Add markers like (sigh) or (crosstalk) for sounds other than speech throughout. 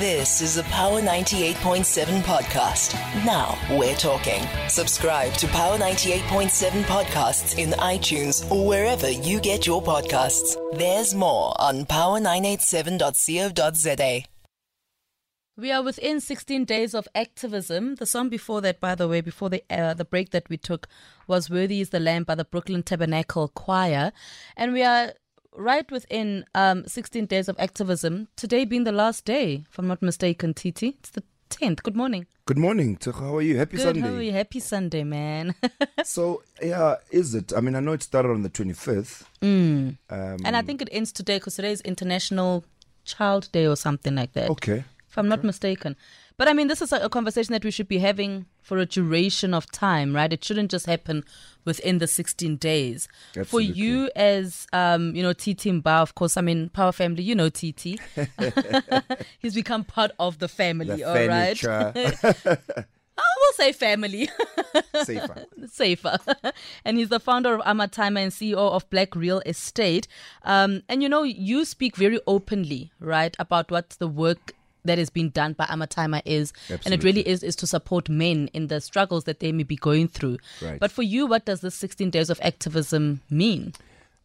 This is a Power 98.7 podcast. Now we're talking. Subscribe to Power 98.7 podcasts in iTunes or wherever you get your podcasts. There's more on power987.co.za. We are within 16 days of activism. The song before that, by the way, before the uh, the break that we took, was "Worthy Is the Lamb" by the Brooklyn Tabernacle Choir, and we are right within um, 16 days of activism. Today being the last day, if I'm not mistaken, Titi. It's the 10th. Good morning. Good morning, Tuch. How are you? Happy Good. Sunday. How are you? Happy Sunday, man. (laughs) So, yeah, is it? I mean, I know it started on the 25th. Um, and I think it ends today because today is International Child Day or something like that. okay. if I'm not mistaken. But I mean, this is a, a conversation that we should be having for a duration of time, right? It shouldn't just happen within the 16 days. Absolutely. For you, as um, you know, TT Mbah, of course, I mean, Power Family, you know, TT. (laughs) (laughs) He's become part of the family, The all right? furniture. (laughs) I will say family. Safer. safer. and he's the founder of Amatyma and CEO of Black Real Estate. Um, and you know, you speak very openly, right, about what the work that is being done by Amatyma is. And it really is, is to support men in the struggles that they may be going through. Right. But for you, what does this 16 days of activism mean?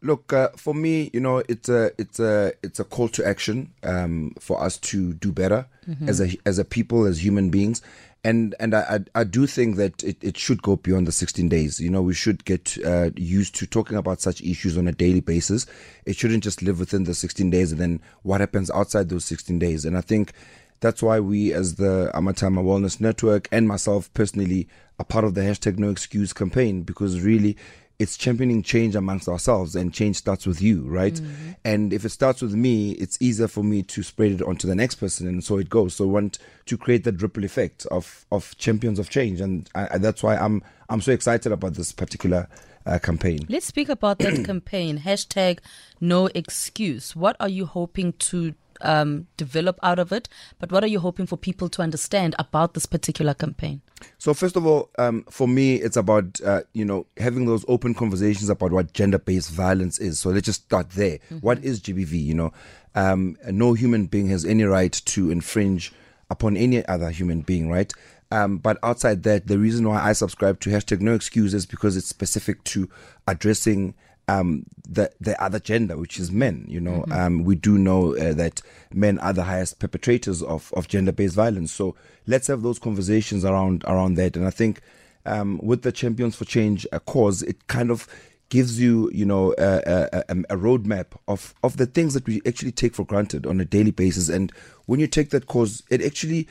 Look, uh, for me, you know, it's a it's a it's a call to action um, for us to do better as a as a people, as human beings, and and I I, do think that it, it should go beyond the 16 days. You know, we should get uh, used to talking about such issues on a daily basis. It shouldn't just live within the 16 days, and then what happens outside those 16 days. And I think that's why we, as the Amatyma Wellness Network, and myself personally, are part of the hashtag No Excuse campaign because really it's championing change amongst ourselves and change starts with you right and if it starts with me it's easier for me to spread it onto the next person and so it goes so I want to create that ripple effect of of champions of change and I- that's why i'm i'm so excited about this particular uh, campaign Let's speak about that (clears throat) campaign. Hashtag no excuse. What are you hoping to um, develop out of it? But what are you hoping for people to understand about this particular campaign? So first of all, um, for me, it's about uh, you know having those open conversations about what gender-based violence is. So let's just start there. What is GBV? You know, um, no human being has any right to infringe upon any other human being, right? Um, but outside that, the reason why I subscribe to hashtag No Excuses because it's specific to addressing um, the the other gender, which is men. You know, um, we do know uh, that men are the highest perpetrators of, of gender based violence. So let's have those conversations around around that. And I think um, with the Champions for Change uh, cause, it kind of gives you, you know, a, a, a, a roadmap of of the things that we actually take for granted on a daily basis. And when you take that cause, it actually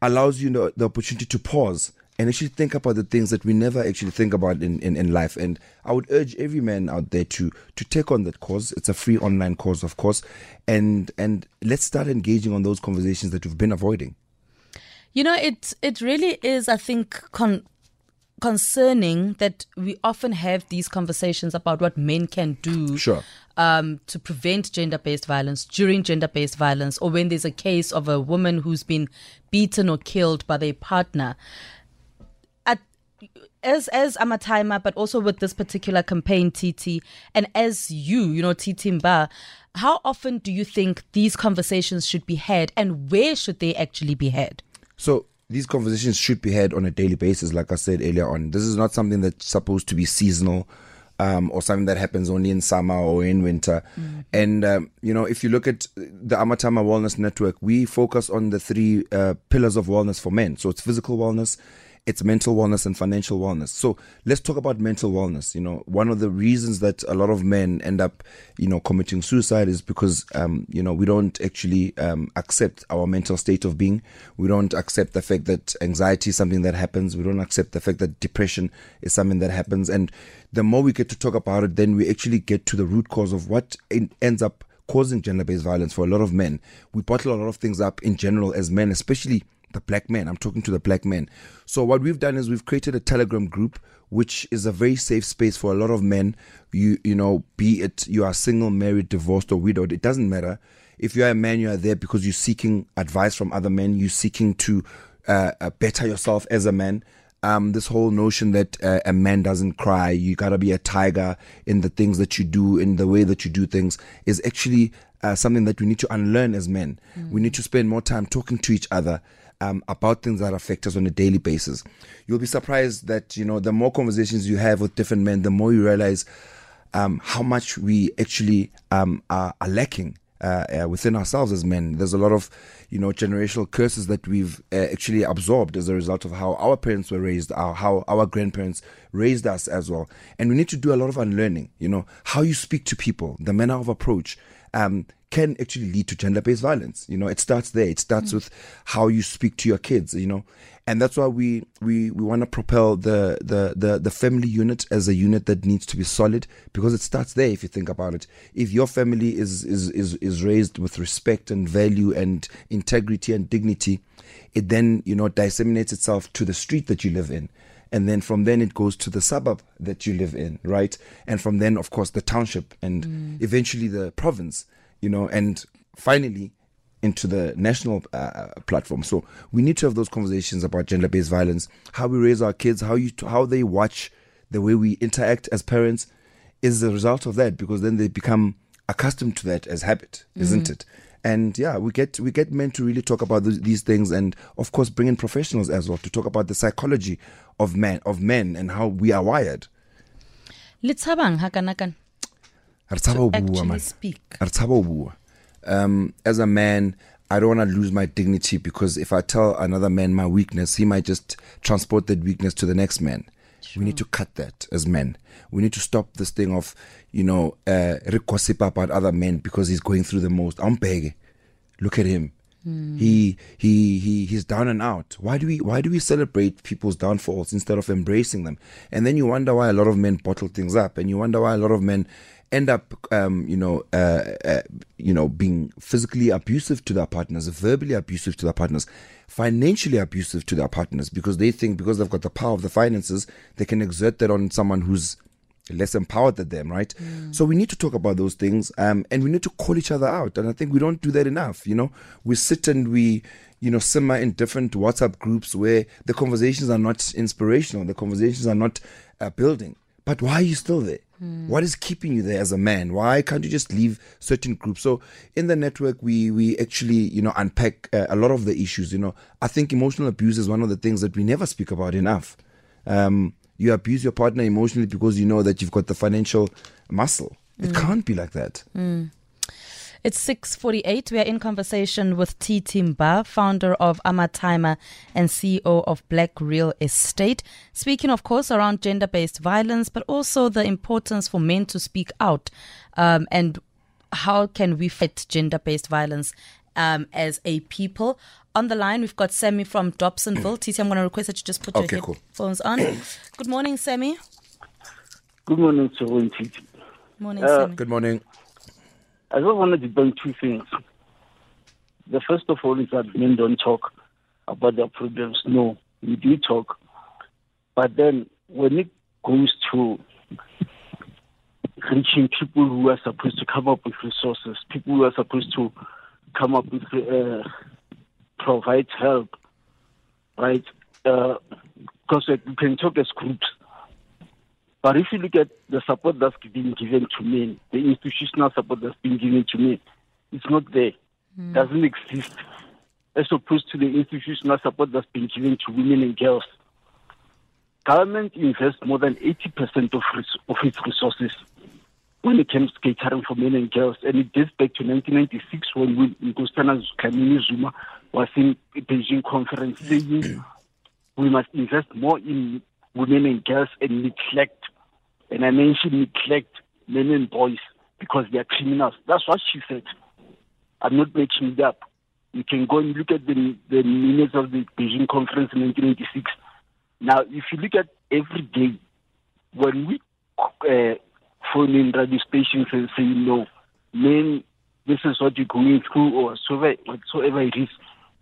allows you know, the opportunity to pause and actually think about the things that we never actually think about in, in, in life. And I would urge every man out there to to take on that cause. It's a free online course, of course, and and let's start engaging on those conversations that we've been avoiding. You know, it it really is. I think con- concerning that we often have these conversations about what men can do. Sure. Um, to prevent gender based violence during gender based violence, or when there's a case of a woman who's been beaten or killed by their partner. As as Amatyma, but also with this particular campaign, TT, and as you, you know, TT Mbah, how often do you think these conversations should be had, and where should they actually be had? So these conversations should be had on a daily basis, like I said earlier on. This is not something that's supposed to be seasonal. Um, or something that happens only in summer or in winter. And, um, you know, if you look at the Amatyma Wellness Network, we focus on the three uh, pillars of wellness for men. So it's physical wellness, it's mental wellness and financial wellness. So let's talk about mental wellness. You know, one of the reasons that a lot of men end up, you know, committing suicide is because, um, you know, we don't actually um, accept our mental state of being. We don't accept the fact that anxiety is something that happens. We don't accept the fact that depression is something that happens. And the more we get to talk about it, then we actually get to the root cause of what en- ends up causing gender based violence for a lot of men. We bottle a lot of things up in general as men, especially the black men. I'm talking to the black men. So what we've done is we've created a Telegram group, which is a very safe space for a lot of men. You you know, be it you are single, married, divorced, or widowed, it doesn't matter. If you are a man, you are there because you're seeking advice from other men. You're seeking to uh, uh, better yourself as a man. Um, this whole notion that uh, a man doesn't cry, you gotta be a tiger in the things that you do, in the way that you do things, is actually uh, something that we need to unlearn as men. Mm. We need to spend more time talking to each other um, about things that affect us on a daily basis. You'll be surprised that you know the more conversations you have with different men, the more you realize um, how much we actually um, are, are, lacking. Uh, uh, within ourselves as men, there's a lot of, you know, generational curses that we've uh, actually absorbed as a result of how our parents were raised, our, how our grandparents raised us as well. And we need to do a lot of unlearning. You know, how you speak to people, the manner of approach, um, can actually lead to gender based violence. You know, it starts there. It starts mm. with how you speak to your kids, you know. And that's why we, we, we want to propel the, the, the, the family unit as a unit that needs to be solid because it starts there if you think about it. If your family is, is, is, is raised with respect and value and integrity and dignity, it then, you know, disseminates itself to the street that you live in and then from then it goes to the suburb that you live in right and from then of course the township and mm. eventually the province you know, and finally into the national uh, platform. So we need to have those conversations about gender-based violence, how we raise our kids, how you how they watch the way we interact as parents is the result of that because then they become accustomed to that as habit, mm. isn't it? And yeah, we get we get men to really talk about th- these things, and of course, bring in professionals as well to talk about the psychology of men of men and how we are wired. Litshabang hakanakan to actually speak. Um, as a man, I don't want to lose my dignity because if I tell another man my weakness, he might just transport that weakness to the next man. Sure. We need to cut that as men. We need to stop this thing of, you know, uh, about other men because he's going through the most. I'm big. Look at him. Mm. He he he he's down and out. Why do we why do we celebrate people's downfalls instead of embracing them? And then you wonder why a lot of men bottle things up, and you wonder why a lot of men end up, um, you know, uh, uh, you know, being physically abusive to their partners, verbally abusive to their partners, financially abusive to their partners, because they think because they've got the power of the finances, they can exert that on someone who's less empowered than them, right? Mm. So we need to talk about those things, um, and we need to call each other out. And I think we don't do that enough. You know, we sit and we, you know, simmer in different WhatsApp groups where the conversations are not inspirational, the conversations are not uh, building. But why are you still there? Mm. What is keeping you there as a man? Why can't you just leave certain groups? So in the network, we we actually you know unpack uh, a lot of the issues. You know, I think emotional abuse is one of the things that we never speak about enough. Um, you abuse your partner emotionally because you know that you've got the financial muscle. It mm. can't be like that. Mm. It's 6:48. We are in conversation with TT Mbah, founder of Amatyma and CEO of Black Real Estate, speaking of course around gender-based violence but also the importance for men to speak out um, and how can we fight gender-based violence um, as a people. On the line, we've got Sammy from Dobsonville. (clears throat) TC, I'm going to request that you just put okay, your headphones cool. on. Good morning, Sammy. Good morning, Sir Morning, uh, Sammy. Good morning. I just want to debunk two things. The first of all is that men don't talk about their problems. No, we do talk. But then when it goes to reaching people who are supposed to come up with resources, people who are supposed to come up with, uh, provide help, right? Because uh, we can talk as groups. But if you look at the support that's being given to men, the institutional support that's being given to men, it's not there. Mm. doesn't exist. As opposed to the institutional support that's been given to women and girls. Government invests more than 80% of, res- of its resources when it comes to catering for men and girls. And it dates back to 1996 when we, Nkosazana Dlamini Zuma was in Beijing conference saying we must invest more in women and girls and neglect, and I mentioned neglect men and boys because they are criminals. That's what she said. I'm not making it up. You can go and look at the, the minutes of the Beijing conference in 1986. Now, if you look at every day, when we uh, phone in radio stations and say, no, men, this is what you're going through, or whatsoever it is,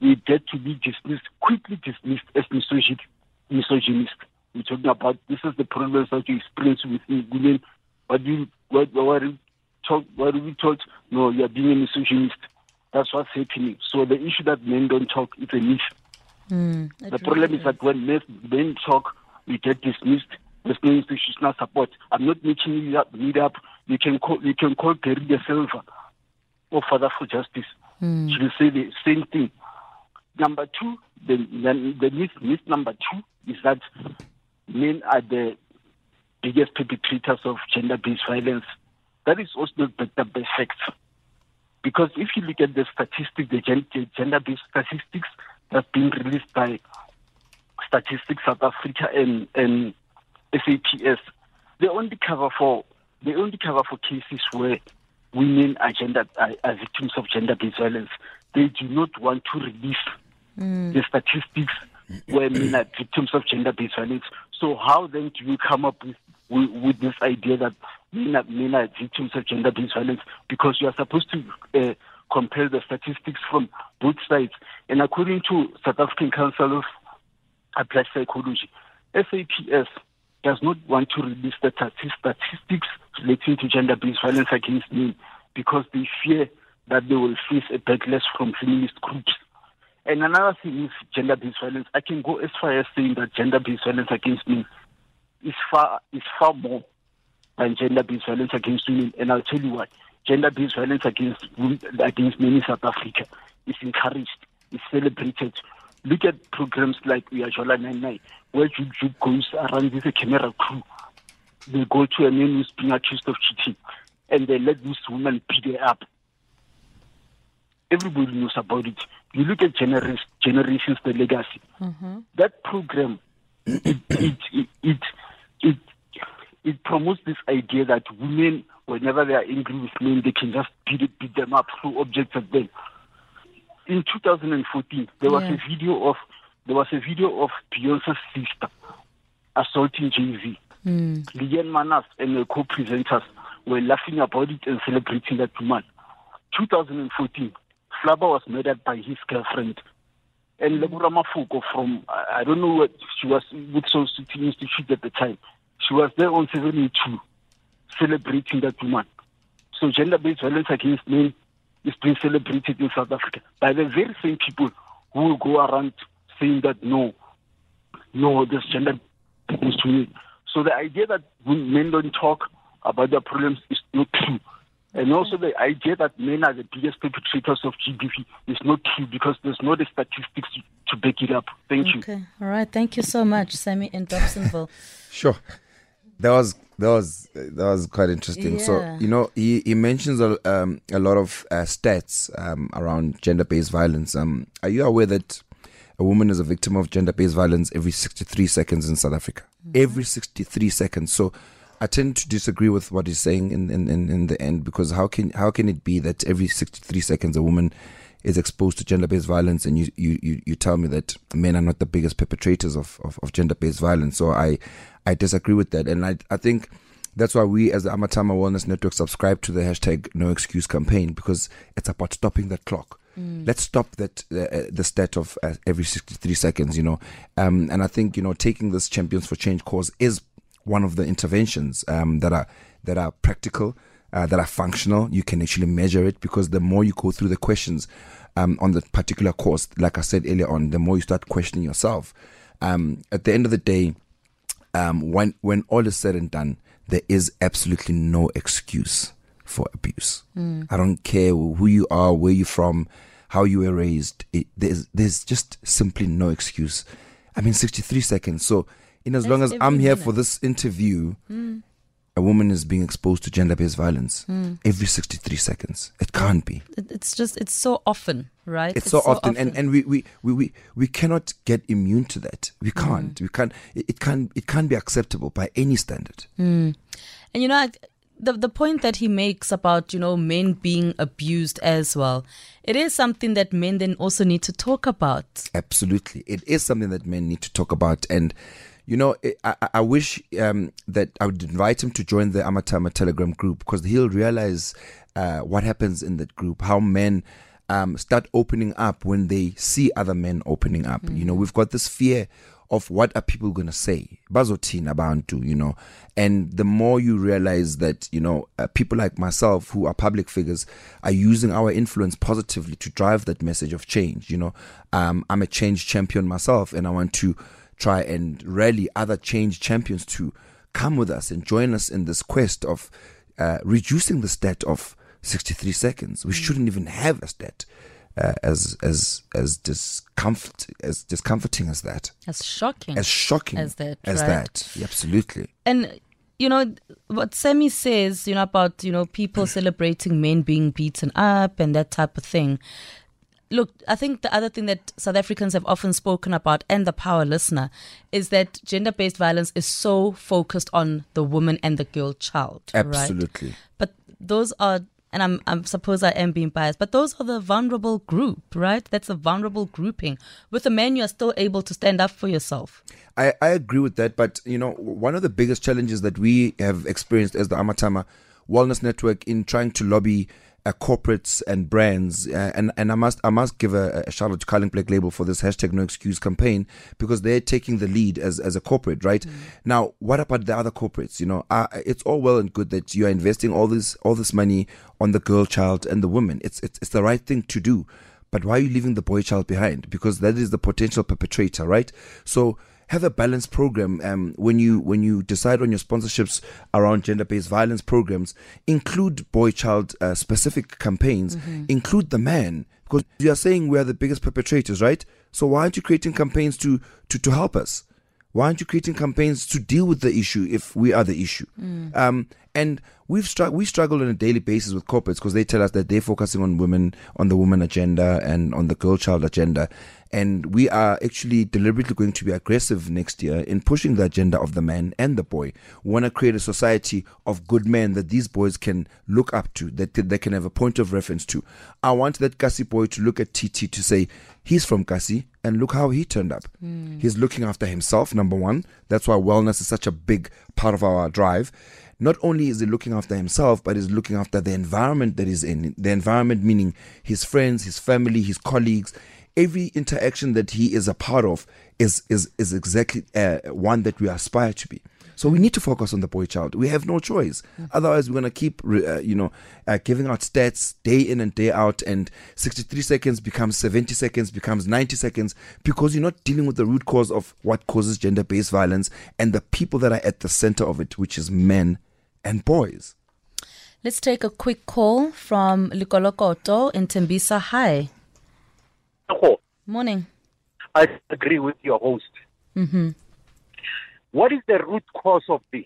we get to be dismissed, quickly dismissed as misogynist. We're talking about this is the problems that you experience with women. Do you, what, what, you talk, what are we told? No, you are being a misogynist. That's what's happening. So the issue that men don't talk is a myth. Mm, the problem is that when men, men talk, we get dismissed. There's no institutional support. I'm not making it up. It up. You can call you can call Gary Silva. or Father for Justice. She will say the same thing. Number two, the, the, the myth, myth number two is that men are the biggest perpetrators of gender-based violence. That is also not backed up. Because if you look at the statistics, the gender-based statistics that's been released by Statistics South Africa and, and SAPS, they only cover for they only cover for cases where women are gender are, are victims of gender-based violence. They do not want to release the statistics where men are victims of gender-based violence. So how then do you come up with with, with this idea that men are, men are victims of gender-based violence? Because you are supposed to uh, compare the statistics from both sides. And according to South African Council of Applied Psychology, SAPS does not want to release the statistics relating to gender-based violence against men because they fear that they will face a backlash from feminist groups. And another thing is gender-based violence. I can go as far as saying that gender-based violence against men is far is far more than gender-based violence against women. And I'll tell you why. Gender-based violence against against men in South Africa is encouraged, is celebrated. Look at programs like Uyajola 99, where Juke goes around with a camera crew. They go to a man who's being accused of cheating, and they let this woman beat her up. Everybody knows about it. You look at generations, generations the legacy. Mm-hmm. That program, it, it, it, it, it, promotes this idea that women, whenever they are angry with men, they can just beat, it, beat them up, throw objects at them. In 2014, there was Yeah. a video of there was a video of Beyonce's sister assaulting Jay Z. Mm. Leanne Manas and the co-presenters were laughing about it and celebrating that woman. 2014, Flabba was murdered by his girlfriend. And hmm. Lebura Mafuko from, I don't know what, she was with Soul City Institute at the time. She was there on 72 celebrating that woman. So gender-based violence against men is being celebrated in South Africa by the very same people who will go around saying that no, no, this gender is to me. So the idea that when men don't talk about their problems is not true. And also the idea that men are the biggest perpetrators of GBV is not true because there's no the statistics to, to back it up. Thank you. Okay. All right. Thank you so much, Sammy in Dobsonville. (laughs) Sure. That was that was that was quite interesting. So you know he, he mentions a, um, a lot of uh, stats um, around gender-based violence. Um, are you aware that a woman is a victim of gender-based violence every 63 seconds in South Africa? Every 63 seconds. So I tend to disagree with what he's saying in, in, in, in the end because how can how can it be that every 63 seconds a woman is exposed to gender-based violence and you, you, you, you tell me that men are not the biggest perpetrators of, of, of gender-based violence. So I, I disagree with that. And I, I think that's why we as the Amatyma Wellness Network subscribe to the hashtag no excuse campaign because it's about stopping that clock. Let's stop that uh, the stat of uh, every 63 seconds, you know. Um, and I think, you know, taking this Champions for Change cause is one of the interventions um, that are that are practical, uh, that are functional. You can actually measure it because the more you go through the questions um, on the particular course, like I said earlier on, the more you start questioning yourself. Um, at the end of the day, um, when when all is said and done, there is absolutely no excuse for abuse. I don't care who you are, where you're from, how you were raised. It, there's there's just simply no excuse. I mean, 63 seconds. So, in as long as I'm here minute. for this interview, hmm. a woman is being exposed to gender-based violence hmm. every 63 seconds. It can't be. It's just it's so often, right? It's, so, often, and and we, we, we, we, we cannot get immune to that. We hmm. can't. We can't. It, it can't. It can't be acceptable by any standard. And you know, I- the the point that he makes about you know men being abused as well, it is something that men then also need to talk about. Absolutely, it is something that men need to talk about. And you know, I, I, I wish um, that I would invite him to join the Amatyma Telegram group because he'll realize uh, what happens in that group, how men. Um, start opening up when they see other men opening up. You know, we've got this fear of what are people going to say bazothina abantu you know and the more you realize that you know uh, people like myself who are public figures are using our influence positively to drive that message of change you know um, i'm a change champion myself and i want to try and rally other change champions to come with us and join us in this quest of uh, reducing the stat of 63 seconds. We shouldn't even have a stat uh, as as as discomfort as discomforting as that, as shocking. as shocking As that, as right. that. Yeah, absolutely. and you know what Sammy says, you know about you know people celebrating men being beaten up and that type of thing. Look, I think the other thing that South Africans have often spoken about, and the power listener, is that gender-based violence is so focused on the woman and the girl child. right? Absolutely. But those are, and I'm, I'm suppose I am being biased, but those are the vulnerable group, right? That's a vulnerable grouping. With a man, you are still able to stand up for yourself. I, I agree with that, but you know, one of the biggest challenges that we have experienced as the Amatyma Wellness Network in trying to lobby uh, corporates and brands, uh, and and I must I must give a, a shout out to Carling Black Label for this hashtag No Excuse campaign because they're taking the lead as as a corporate, right? Now, what about the other corporates? You know, uh, it's all well and good that you are investing all this all this money on the girl child and the woman. It's it's it's the right thing to do. But why are you leaving the boy child behind? Because that is the potential perpetrator, right? So have a balanced program um, when you when you decide on your sponsorships around gender-based violence programs include boy child uh, specific campaigns include the man. Because you are saying we are the biggest perpetrators right? So why aren't you creating campaigns to to, to help us? Why aren't you creating campaigns to deal with the issue if we are the issue? Um, and we've str- we struggle on a daily basis with corporates because they tell us that they're focusing on women, on the woman agenda, and on the girl child agenda. And we are actually deliberately going to be aggressive next year in pushing the agenda of the man and the boy. We want to create a society of good men that these boys can look up to, that they can have a point of reference to. I want that Kasi boy to look at TT to say, he's from Kasi, and look how he turned up. Hmm. He's looking after himself, number one. That's why wellness is such a big part of our drive. Not only is he looking after himself, but he's looking after the environment that he's in. The environment meaning his friends, his family, his colleagues. Every interaction that he is a part of is is is exactly uh, one that we aspire to be. So we need to focus on the boy child. We have no choice. Otherwise, we're going to keep, uh, you know, uh, giving out stats day in and day out, and 63 seconds becomes 70 seconds, becomes 90 seconds, because you're not dealing with the root cause of what causes gender-based violence and the people that are at the center of it, which is men and boys. Let's take a quick call from Likolokoto in Tembisa. Hi. Morning. I agree with your host. Mm-hmm. What is the root cause of this?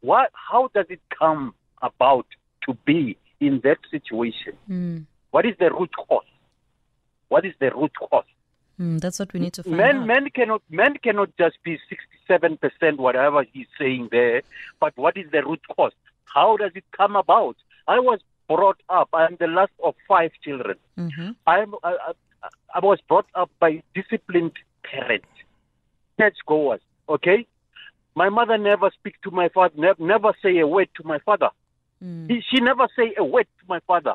What? How does it come about to be in that situation? Mm. What is the root cause? What is the root cause? Mm, that's what we need to find Men, out. men cannot, men cannot just be sixty-seven percent whatever he's saying there. But what is the root cause? How does it come about? I was brought up. I'm the last of five children. Mm-hmm. I'm, I, I, I was brought up by disciplined parents, church goers. Okay, my mother never speak to my father, ne- never say a word to my father. Mm. He, she never say a word to my father.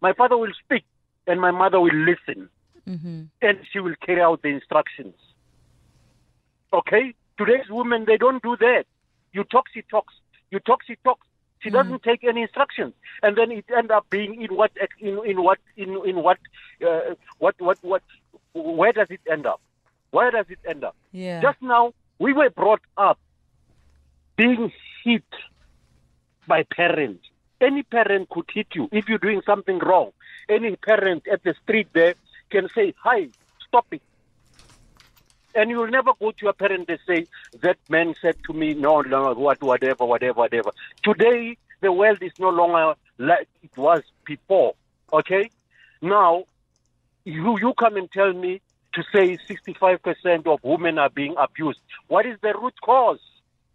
My father will speak, and my mother will listen, Mm-hmm. and she will carry out the instructions. Okay, today's women they don't do that. You talk, she talks. You talk, she talks. She doesn't take any instructions, and then it end up being in what in in what in in what uh, what what what where does it end up? Where does it end up? Yeah. Just now we were brought up being hit by parents. Any parent could hit you if you're doing something wrong. Any parent at the street there can say, "Hi, stop it." And you'll never go to your parent and say, that man said to me, no, no, what, whatever, whatever, whatever. Today, the world is no longer like it was before, okay? Now, you, you come and tell me to say 65% of women are being abused. What is the root cause?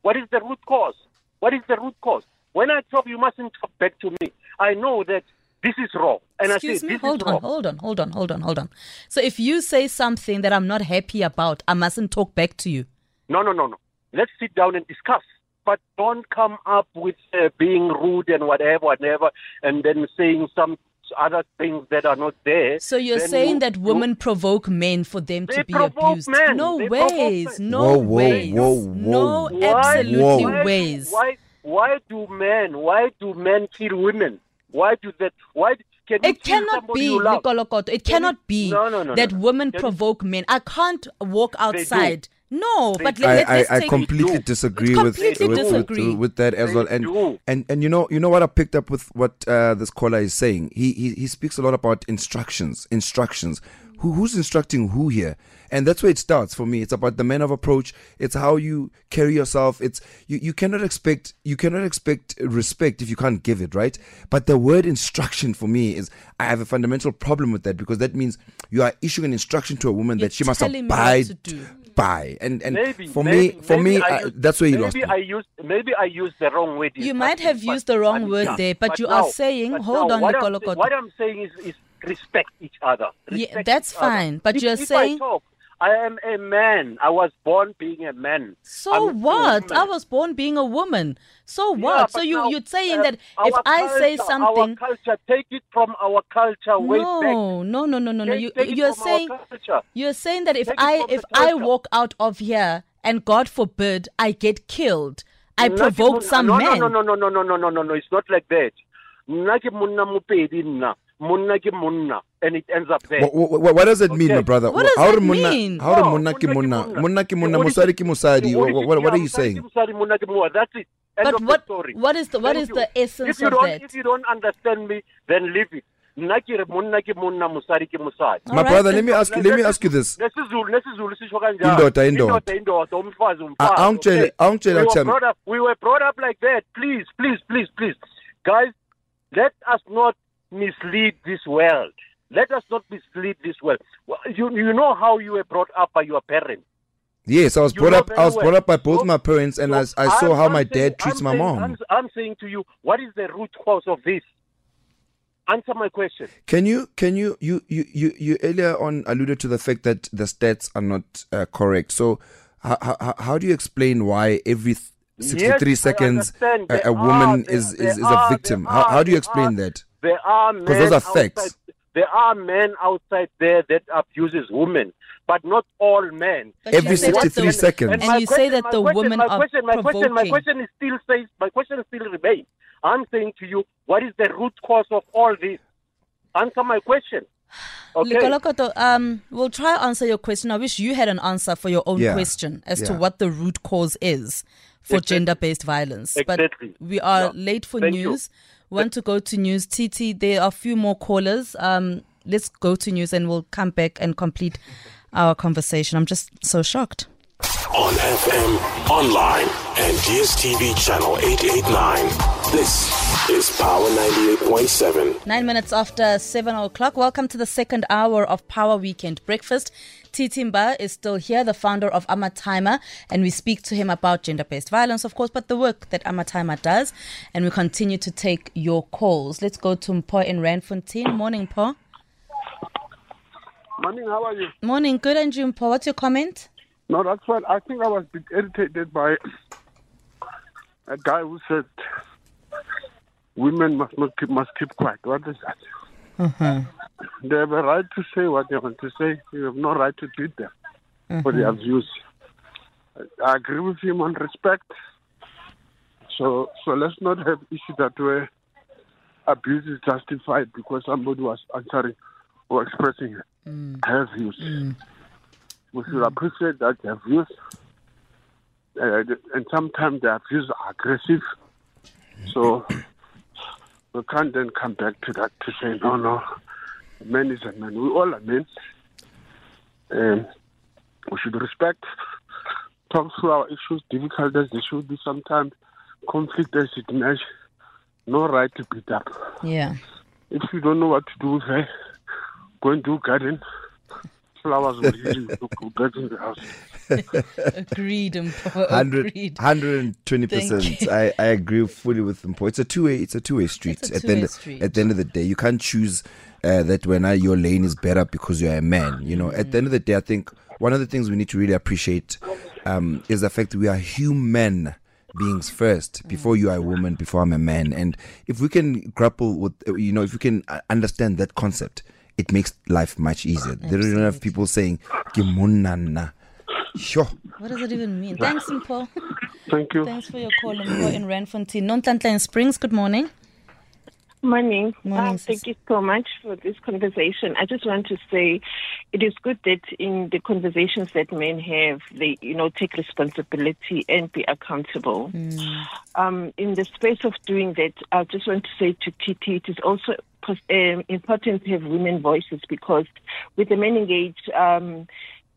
What is the root cause? What is the root cause? When I talk, you mustn't talk back to me. I know that this is wrong. And Excuse I say, me. this Hold is on. wrong. Hold on. Hold on. Hold on. Hold on. So if you say something that I'm not happy about, I mustn't talk back to you. No, no, no, no. Let's sit down and discuss. But don't come up with uh, being rude and whatever, whatever, and then saying some other things that are not there. So you're Then saying you- that women provoke men for them to be abused? men. No They provoke ways. No Whoa, whoa, ways. whoa, No, whoa. Why- absolutely Whoa. ways. Why, why do men? Why do men kill women? Why do that? Why can It kill cannot be, you love? Nicolo Cotto, it Can cannot you- be No, no, no, that no, no. women Can- provoke men. I can't walk outside No, but They- let, I, let, I, let's I take completely disagree with, Completely with, with- disagree. with that as They well. And, do. and and you know you know what I picked up with what uh, this caller is saying. He, he he speaks a lot about instructions. Instructions. Who who's instructing who here? And that's where it starts for me. It's about the manner of approach. It's how you carry yourself. It's you, you cannot expect you cannot expect respect if you can't give it, right? But the word instruction for me is I have a fundamental problem with that because that means you are issuing an instruction to a woman You're that she must telling abide to do. by. And and maybe for maybe, me for maybe me I I, used- that's where you maybe lost me. I used maybe I used the wrong word. You might have used the wrong but- word yeah. there, but you are saying- hold now on, what I'm, Lekolo say- Koto. what I'm saying is, is respect each other. Yeah, that's each other. fine, but if, you're if saying- I talk, I am a man. I was born being a man. So I'm what? I was born being a woman. So Yeah, what? so you now, you're saying uh, that if our I say culture- something, our culture, take it from our culture way back. no, no, no, no, no, no. Take- You take you're saying you're saying that if Take I if I walk out of here and God forbid I get killed, I provoked some no, man. No, no, no, no, no, no, no, no, no. It's not like that. Nna ke monna mopedi nna. Monna ke monna. And it ends up there. What, what, what does it mean, Okay. my brother? What does how that re monna, mean? How re No, monna oh, ke monna monna? ke Monna ke monna, Ke mosadi ke mosadi. ke What, hodise- what, what are you saying? ke mosadi, monna ke. That's it. End But of the what story. what is the what Thank is you. the essence if you of don't, that? If you don't understand me, then leave it. Nna re monna ke monna, mosadi ke. My All right, brother, let me ask you. Let me ask you this. nesizulu nesizulu sisho kanjalo Indoda, indoda. indoda indoda umfazi umfazi awungitshele- awungitshele we, were brought up, we were brought up like that please please please please guys let us not mislead this world let us not mislead this world Well, you you know how you were brought up by your parents Yes, I was You brought up. I was well. brought up by both So- my parents, and I, so I saw I'm- how I'm my saying- dad treats I'm my saying- mom. I'm, saying to you what is the root cause of this answer my question Can you can you you you you, you earlier on alluded to the fact that the stats are not uh, correct. So how, how how do you explain why every th- 63 Yes, seconds a, a woman are- is, is, is a victim? How, are- how do you explain that? There are men. those are facts. outside- There are men outside there that abuses women, but not all men. But Every 63 the- seconds. And my you say that my the question, women my question, my question, my question is still says my question still remains. I'm saying to you, what is the root cause of all this? Answer my question. (sighs) Okay. Lekolokoto, um, we'll try answer your question. I wish you had an answer for your own Yeah. question as to what the root cause is for Exactly. gender-based violence. Exactly. But we are Yeah. late for Thank you. Want to go to news? TT, there are a few more callers. Um, let's go to news and we'll come back and complete our conversation. I'm just so shocked. On FM, online, and DSTV channel 889. This is Power 98.7. Nine minutes after seven o'clock. Welcome to the second hour of Power Weekend Breakfast. TT Mbah is still here, the founder of Amatyma, and we speak to him about gender based violence, of course, but the work that Amatyma does. And we continue to take your calls. Let's go to Mpo in Randfontein. Morning, Mpo. Morning, how are you? Morning, good and you, Mpo. What's your comment? No, that's fine. I think I was a bit irritated by a guy who said women must not keep must keep quiet. What is that? Mm-hmm. They have a right to say what they want to say. You have no right to beat them mm-hmm. for their views. I agree with him on respect. So, so let's not have issue that where abuse is justified because somebody was answering or expressing mm. her views. Mm. We should appreciate that their views, uh, and sometimes their views are aggressive. So we can't then come back to that to say, no, no, a man is a man. We all are men. Um, we should respect, talk through our issues, difficult as they should be sometimes, conflict as it may. No right to beat up. Yeah. If you don't know what to do with her, go and do garden. Flowers will heal (laughs) you. Go back in the house. Agreed, Mpo. 100, Agreed. 120%. I, I agree fully with Mpo. It's a two-way it's a two-way street. It's a at the end two-way of, street. at the end of the day, you can't choose uh, that when uh, your lane is better because you're a man. You know, at the end of the day, I think one of the things we need to really appreciate um, is the fact that we are human beings first before you are a woman before i'm a man and if we can grapple with you know if we can uh, understand that concept it makes life much easier there don't have people saying "Ke monna nna." sure What does it even mean? Thanks, Mpo. (laughs) Thank you. Thanks for your call, Mpo in Randfontein. Nontantla in Springs, good morning. Morning. Morning, Um, sis. thank you so much for this conversation. I just want to say it is good that in the conversations that men have, they, you know, take responsibility and be accountable. Mm. Um, in the space of doing that, I just want to say to TT, it is also pos- um, important to have women voices because with the Men Engaged um,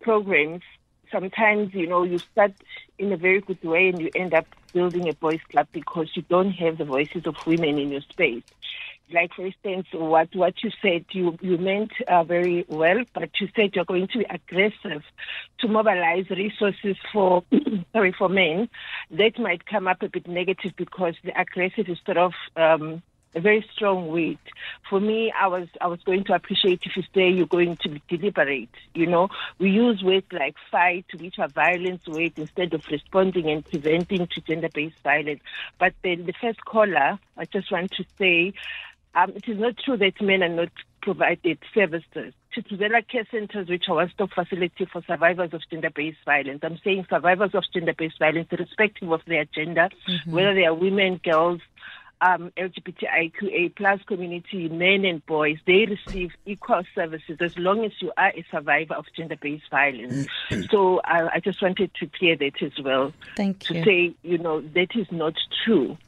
programs, sometimes, you know, you start in a very good way and you end up building a boys club because you don't have the voices of women in your space. Like for instance what what you said you you meant uh, very well but you said you're going to be aggressive to mobilize resources for (clears throat) sorry for men. That might come up a bit negative because the aggressive is sort of um a very strong word. For me, I was I was going to appreciate if you say you're going to be deliberate. You know, we use words like fight, which are violence words, instead of responding and preventing to gender-based violence. But then the first caller, I just want to say, um, it is not true that men are not provided services. Thuthuzela Care Centers, which are one-stop facility for survivors of gender-based violence. I'm saying survivors of gender-based violence, irrespective of their gender, whether they are women, girls, um, LGBTIQA plus community, men and boys, they receive equal services as long as you are a survivor of gender-based violence. so I, I just wanted to clear that as well. Thank you. to you. say, you know, that is not true.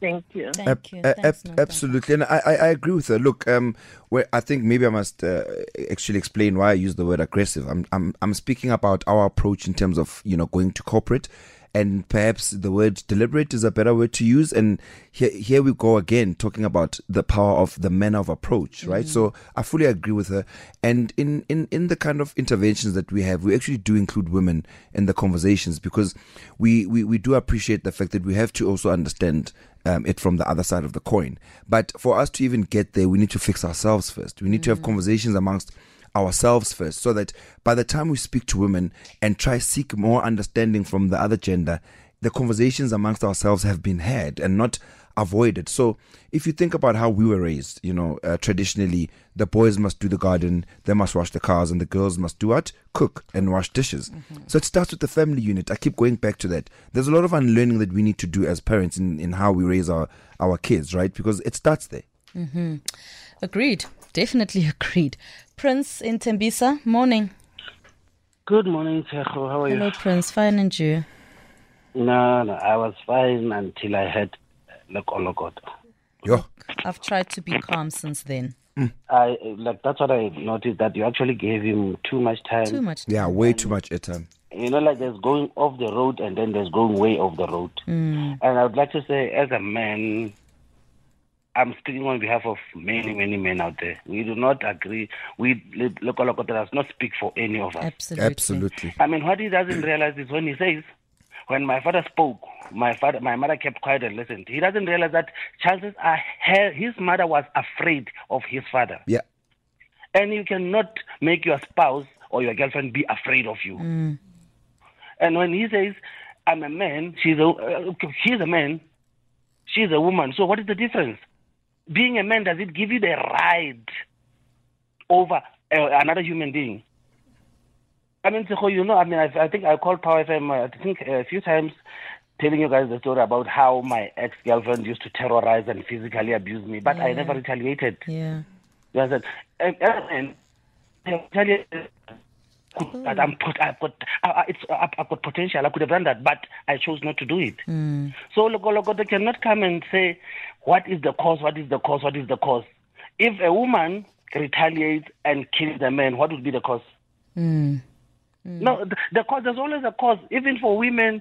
Thank you. Thank you. a- Thanks, ab- absolutely, and I, I, I agree with her. Look, um, where I think maybe I must uh, actually explain why I use the word aggressive. I'm, I'm, I'm speaking about our approach in terms of you know going to corporate, and perhaps the word deliberate is a better word to use. And here, here we go again talking about the power of the manner of approach, right? So I fully agree with her. And in, in, in the kind of interventions that we have, we actually do include women in the conversations because we, we, we do appreciate the fact that we have to also understand um, it from the other side of the coin. But for us to even get there, we need to fix ourselves first. We need to have conversations amongst ourselves first so that by the time we speak to women and try seek more understanding from the other gender, the conversations amongst ourselves have been had and not avoided. So if you think about how we were raised, you know, uh, traditionally the boys must do the garden, they must wash the cars, and the girls must do what? Cook and wash dishes. So it starts with the family unit. I keep going back to that. There's a lot of unlearning that we need to do as parents in, in how we raise our, our kids, right? Because it starts there. Agreed. Definitely (laughs) agreed. Prince in Tembisa, morning. Good morning, Tejo. How are Hello, you? Prince. Fine and you? No, no, I was fine until I had uh, Lokolokoto. Oh, oh, Yo. I've tried to be calm since then. Mm. I like that's what I noticed that you actually gave him too much time. Too much. Time. Yeah, way too much airtime. You know, like there's going off the road and then there's going way off the road. Mm. And I would like to say, as a man, I'm speaking on behalf of many, many men out there. We do not agree. We Lokolokoto does not speak for any of us. Absolutely. Absolutely. I mean, what he doesn't realize is when he says, when my father spoke, my father, my mother kept quiet and listened. He doesn't realize that chances are her, his mother was afraid of his father. Yeah. And you cannot make your spouse or your girlfriend be afraid of you. And when he says, I'm a man, she's a, uh, he's a man, she's a woman. So what is the difference? Being a man, does it give you the right over uh, another human being? I mean, Tshego, you know, I mean, I, I think I called Power FM, uh, I think a few times, telling you guys the story about how my ex-girlfriend used to terrorize and physically abuse me, but I never retaliated. Yeah. You understand? And, and, and retaliated. That I'm put, I've got, I, I- it's, I've I've got potential. I could have done that, but I chose not to do it. Hmm. So Logo Logo, they cannot come and say, what is the cause? What is the cause? What is the cause? If a woman retaliates and kills a man, what would be the cause? Hmm. No, the, the cause, there's always a cause, even for women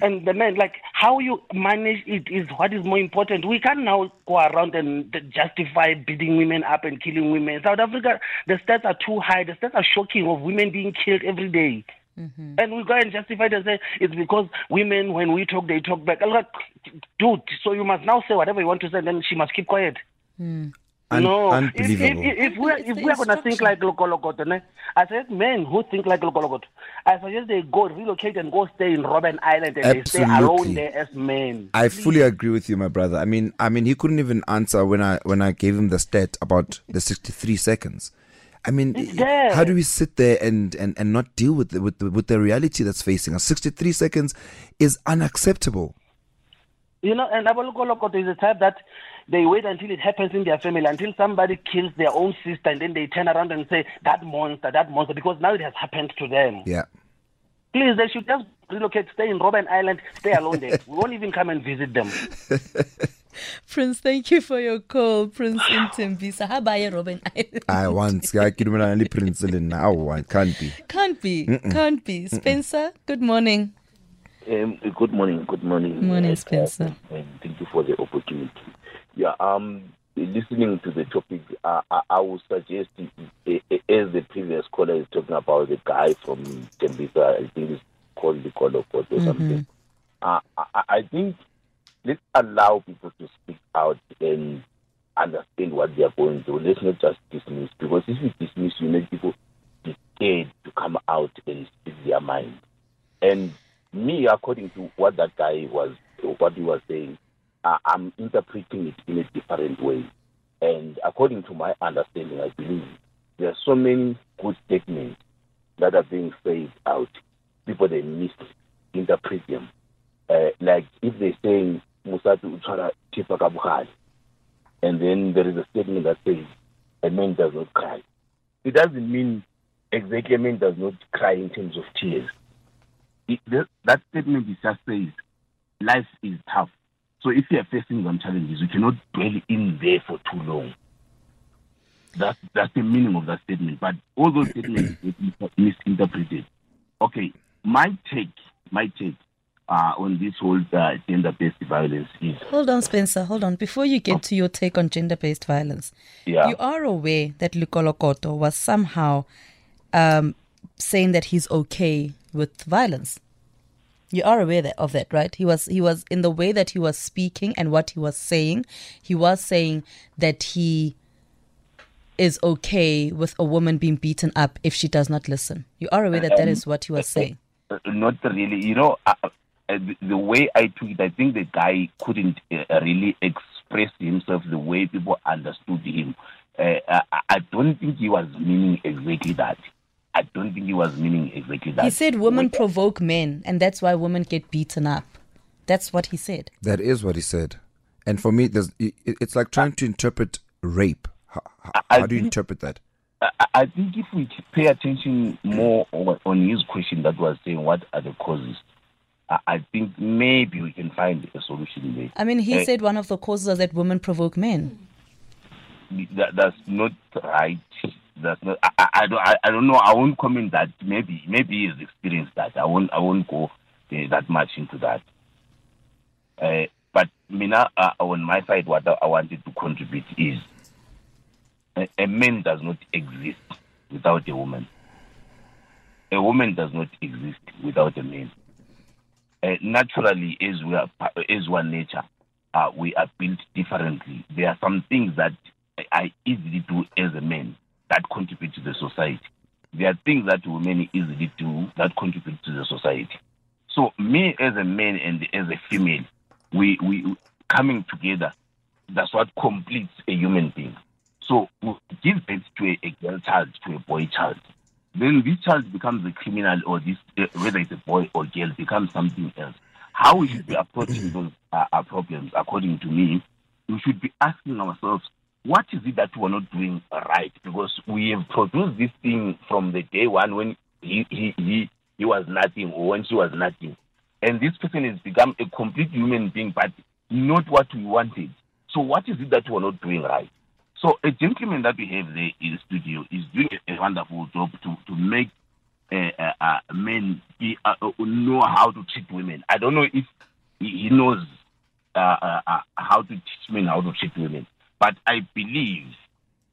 and the men. Like, how you manage it is what is more important. We can't now go around and justify beating women up and killing women. South Africa, the stats are too high. The stats are shocking of women being killed every day. Mm-hmm. And we go and justify it and say it's because women, when we talk, they talk back. I'm like, dude, so you must now say whatever you want to say, then she must keep quiet. Un- no, if, unbelievable. if, if we're, if we're going to think like Lokologot, ne, I said men who think like Lokologot, I suggest they go relocate and go stay in Robben Island and they stay Absolutely. alone there as men. I fully agree with you, my brother. I mean, I mean, he couldn't even answer when I when I gave him the stat about the sixty-three seconds. I mean, how do we sit there and, and, and not deal with the, with the, with the reality that's facing us? Sixty-three seconds is unacceptable. You know, and Abolokolokoto is the type that they wait until it happens in their family, until somebody kills their own sister, and then they turn around and say, that monster, that monster, because now it has happened to them. Yeah. Please, they should just relocate, stay in Robben Island, stay alone there. we won't even come and visit them. (laughs) Prince, thank you for your call, Prince Intembisa. How about you, Robin? Island? I want I kid when I prince now. Oh, I can't be. Can't be. Can't be. Spencer, good morning. Um, good morning. Good morning. Morning, uh, Spencer. And thank you for the opportunity. Yeah. Um. Listening to the topic, uh, I, I would suggest, uh, uh, as the previous caller is talking about the guy from Tembisa, I think it's called the caller or something. Uh, I, I think let's allow people to speak out and understand what they are going through. Let's not just dismiss because if you dismiss, you make people be scared to come out and speak their mind. And me, according to what that guy was, what he was saying, I'm interpreting it in a different way. And according to my understanding, I believe there are so many good statements that are being said out. People they misinterpret them. Uh, like if they're saying Musatu Uchara Tifa Kabuhali, and then there is a statement that says a man does not cry. It doesn't mean exactly a man does not cry in terms of tears. It, that, that statement is just says life is tough. So if you are facing some challenges, you cannot dwell in there for too long. That's that's the meaning of that statement. But all those statements (clears throat) get misinterpreted. Okay, my take, my take uh, on this whole uh, gender-based violence is Hold on, Spencer. Hold on. Before you get to your take on gender based violence, Yeah. you are aware that Lukolokoto was somehow um, saying that he's okay with violence. You are aware of that, right? He was he was in the way that he was speaking and what he was saying. He was saying that he is okay with a woman being beaten up if she does not listen. You are aware that that is what he was saying. Not really. You know, the, the way I took it, I think the guy couldn't uh, really express himself the way people understood him. Uh, I, I don't think he was meaning exactly that. I don't think he was meaning exactly that. He said women provoke men, and that's why women get beaten up. That's what he said. That is what he said. And for me, there's, it's like trying to interpret rape. How, how, do you think- interpret that? I, I think if we pay attention more on, on his question that was saying what are the causes, I, I think maybe we can find a solution there. I mean, he Eh, said one of the causes is that women provoke men. that, that's not right. That's not. I, I, don't. I, I don't know. I won't comment that. Maybe maybe he's experienced that. I won't. I won't go uh, that much into that. Uh, but Mina, uh, on my side, what I I wanted to contribute is a, a man does not exist without a woman. A woman does not exist without a man. Uh, naturally, as we are, as one nature, uh, we are built differently. There are some things that I easily do as a man that contribute to the society. There are things that women easily do that contribute to the society. So me as a man and as a female, we we coming together. That's what completes a human being. So give birth to a, a girl child, to a boy child. Then this child becomes a criminal, or this uh, whether it's a boy or girl becomes something else. How we should be approaching those uh, uh, problems, according to me, we should be asking ourselves, what is it that we're not doing right? Because we have produced this thing from the day one when he he he, he was nothing or when she was nothing, and this person has become a complete human being, but not what we wanted. So what is it that we're not doing right? So a gentleman that we have there in the studio is doing a wonderful job to to make uh, uh, men be, know how to treat women. I don't know if he, he knows uh, uh, uh, how to teach men how to treat women, but I believe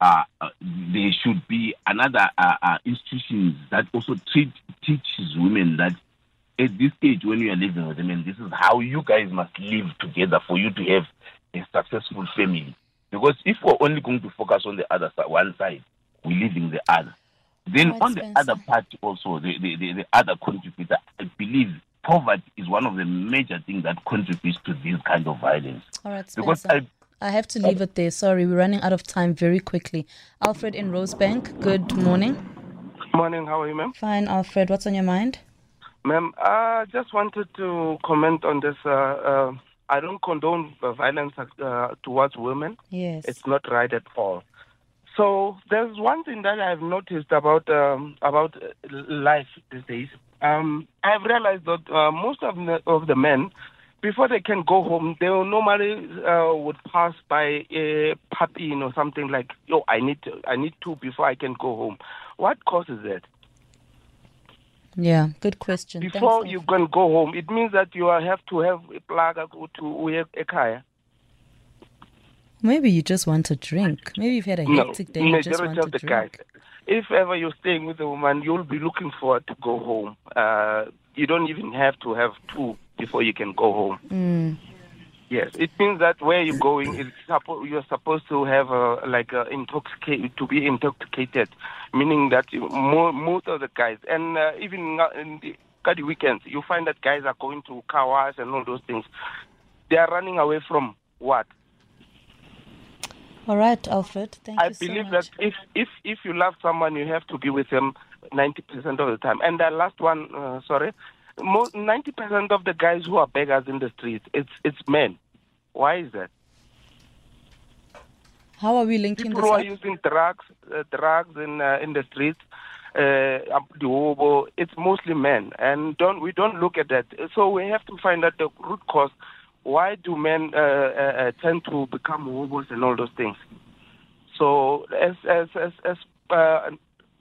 uh, uh, there should be another uh, uh, institutions that also treat teaches women that at this stage when you are living with them, and this is how you guys must live together for you to have a successful family. Because if we're only going to focus on the other side, one side, we're leaving the other. Then on the other part also, the, the, the, the other contributor, I believe poverty is one of the major things that contributes to this kind of violence. All right, Because I, I have to leave it there. Sorry, we're running out of time very quickly. Alfred in Rosebank, good morning. Morning, how are you, ma'am? Fine, Alfred. What's on your mind? Ma'am, I just wanted to comment on this uh, uh, I don't condone violence uh, towards women. Yes. It's not right at all. So there's one thing that I've noticed about um, about uh, life these days. Um, I've realized that uh, most of the, of the men, before they can go home, they will normally uh, would pass by a puppy or something like, "Yo, I need to, I need to before I can go home." What causes that? Yeah, good question. Before Thanks, you can go home, it means that you have to have a plug or to have a kaya. Maybe you just want a drink. Maybe you've had a No, hectic day. You just want the drink. guys. If ever you're staying with a woman, you'll be looking forward to go home. Uh, you don't even have to have two before you can go home. Mm. Yes, it means that where you're going, it's suppo- you're supposed to have a, like a intoxicate to be intoxicated, meaning that you, mo- most of the guys, and uh, even in the, at the weekends, you find that guys are going to car wash and all those things. They are running away from what? All right, Alfred. Thank I you so believe much. that if if if you love someone, you have to be with them ninety percent of the time. And the last one, uh, sorry, ninety percent of the guys who are beggars in the streets, it's it's men. Why is that? How are we linking People who are using drugs, uh, drugs in uh, in the streets, uh, up it's mostly men, and don't we don't look at that. So we have to find out the root cause. Why do men uh, uh, uh, tend to become hobos and all those things? So as as as as uh,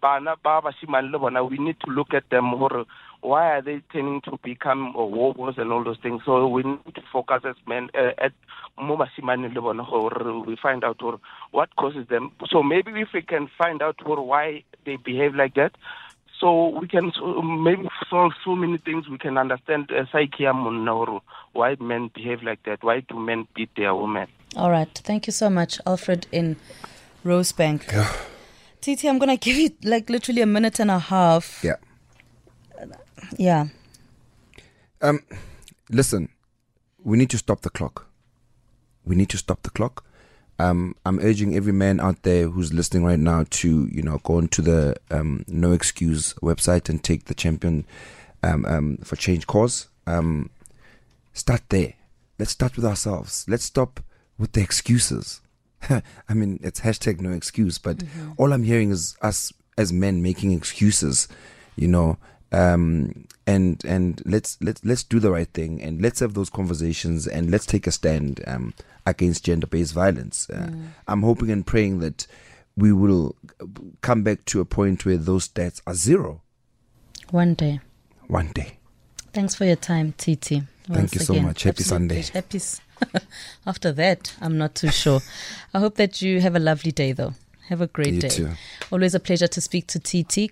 bana ba bashimane le bona, we need to look at them more. Why are they tending to become uh, hobos and all those things? So we need to focus as men uh, at mo bashimane le we find out or what causes them. So maybe if we can find out or why they behave like that, so we can maybe solve so many things. We can understand uh, psyche ya monna or why men behave like that. Why do men beat their women? All right. Thank you so much, Alfred in Rosebank. TT, I'm going to give you like literally a minute and a half. Yeah. Yeah. Um, listen, we need to stop the clock. We need to stop the clock. Um, I'm urging every man out there who's listening right now to, you know, go onto the um, No Excuse website and take the champion um, um, for change cause. Um, start there. Let's start with ourselves. Let's stop with the excuses. (laughs) I mean, it's hashtag no excuse, but all I'm hearing is us as men making excuses, you know. Um, and and let's let's let's do the right thing and let's have those conversations and let's take a stand um, against gender-based violence. Uh, I'm hoping and praying that we will come back to a point where those stats are zero. One day. one day. Thanks for your time, TT. Thank you so much. Happy Absolute Sunday. Happy. s- (laughs) After that, I'm not too sure. I hope that you have a lovely day, though. Have a great You day. too. Always a pleasure to speak to TT.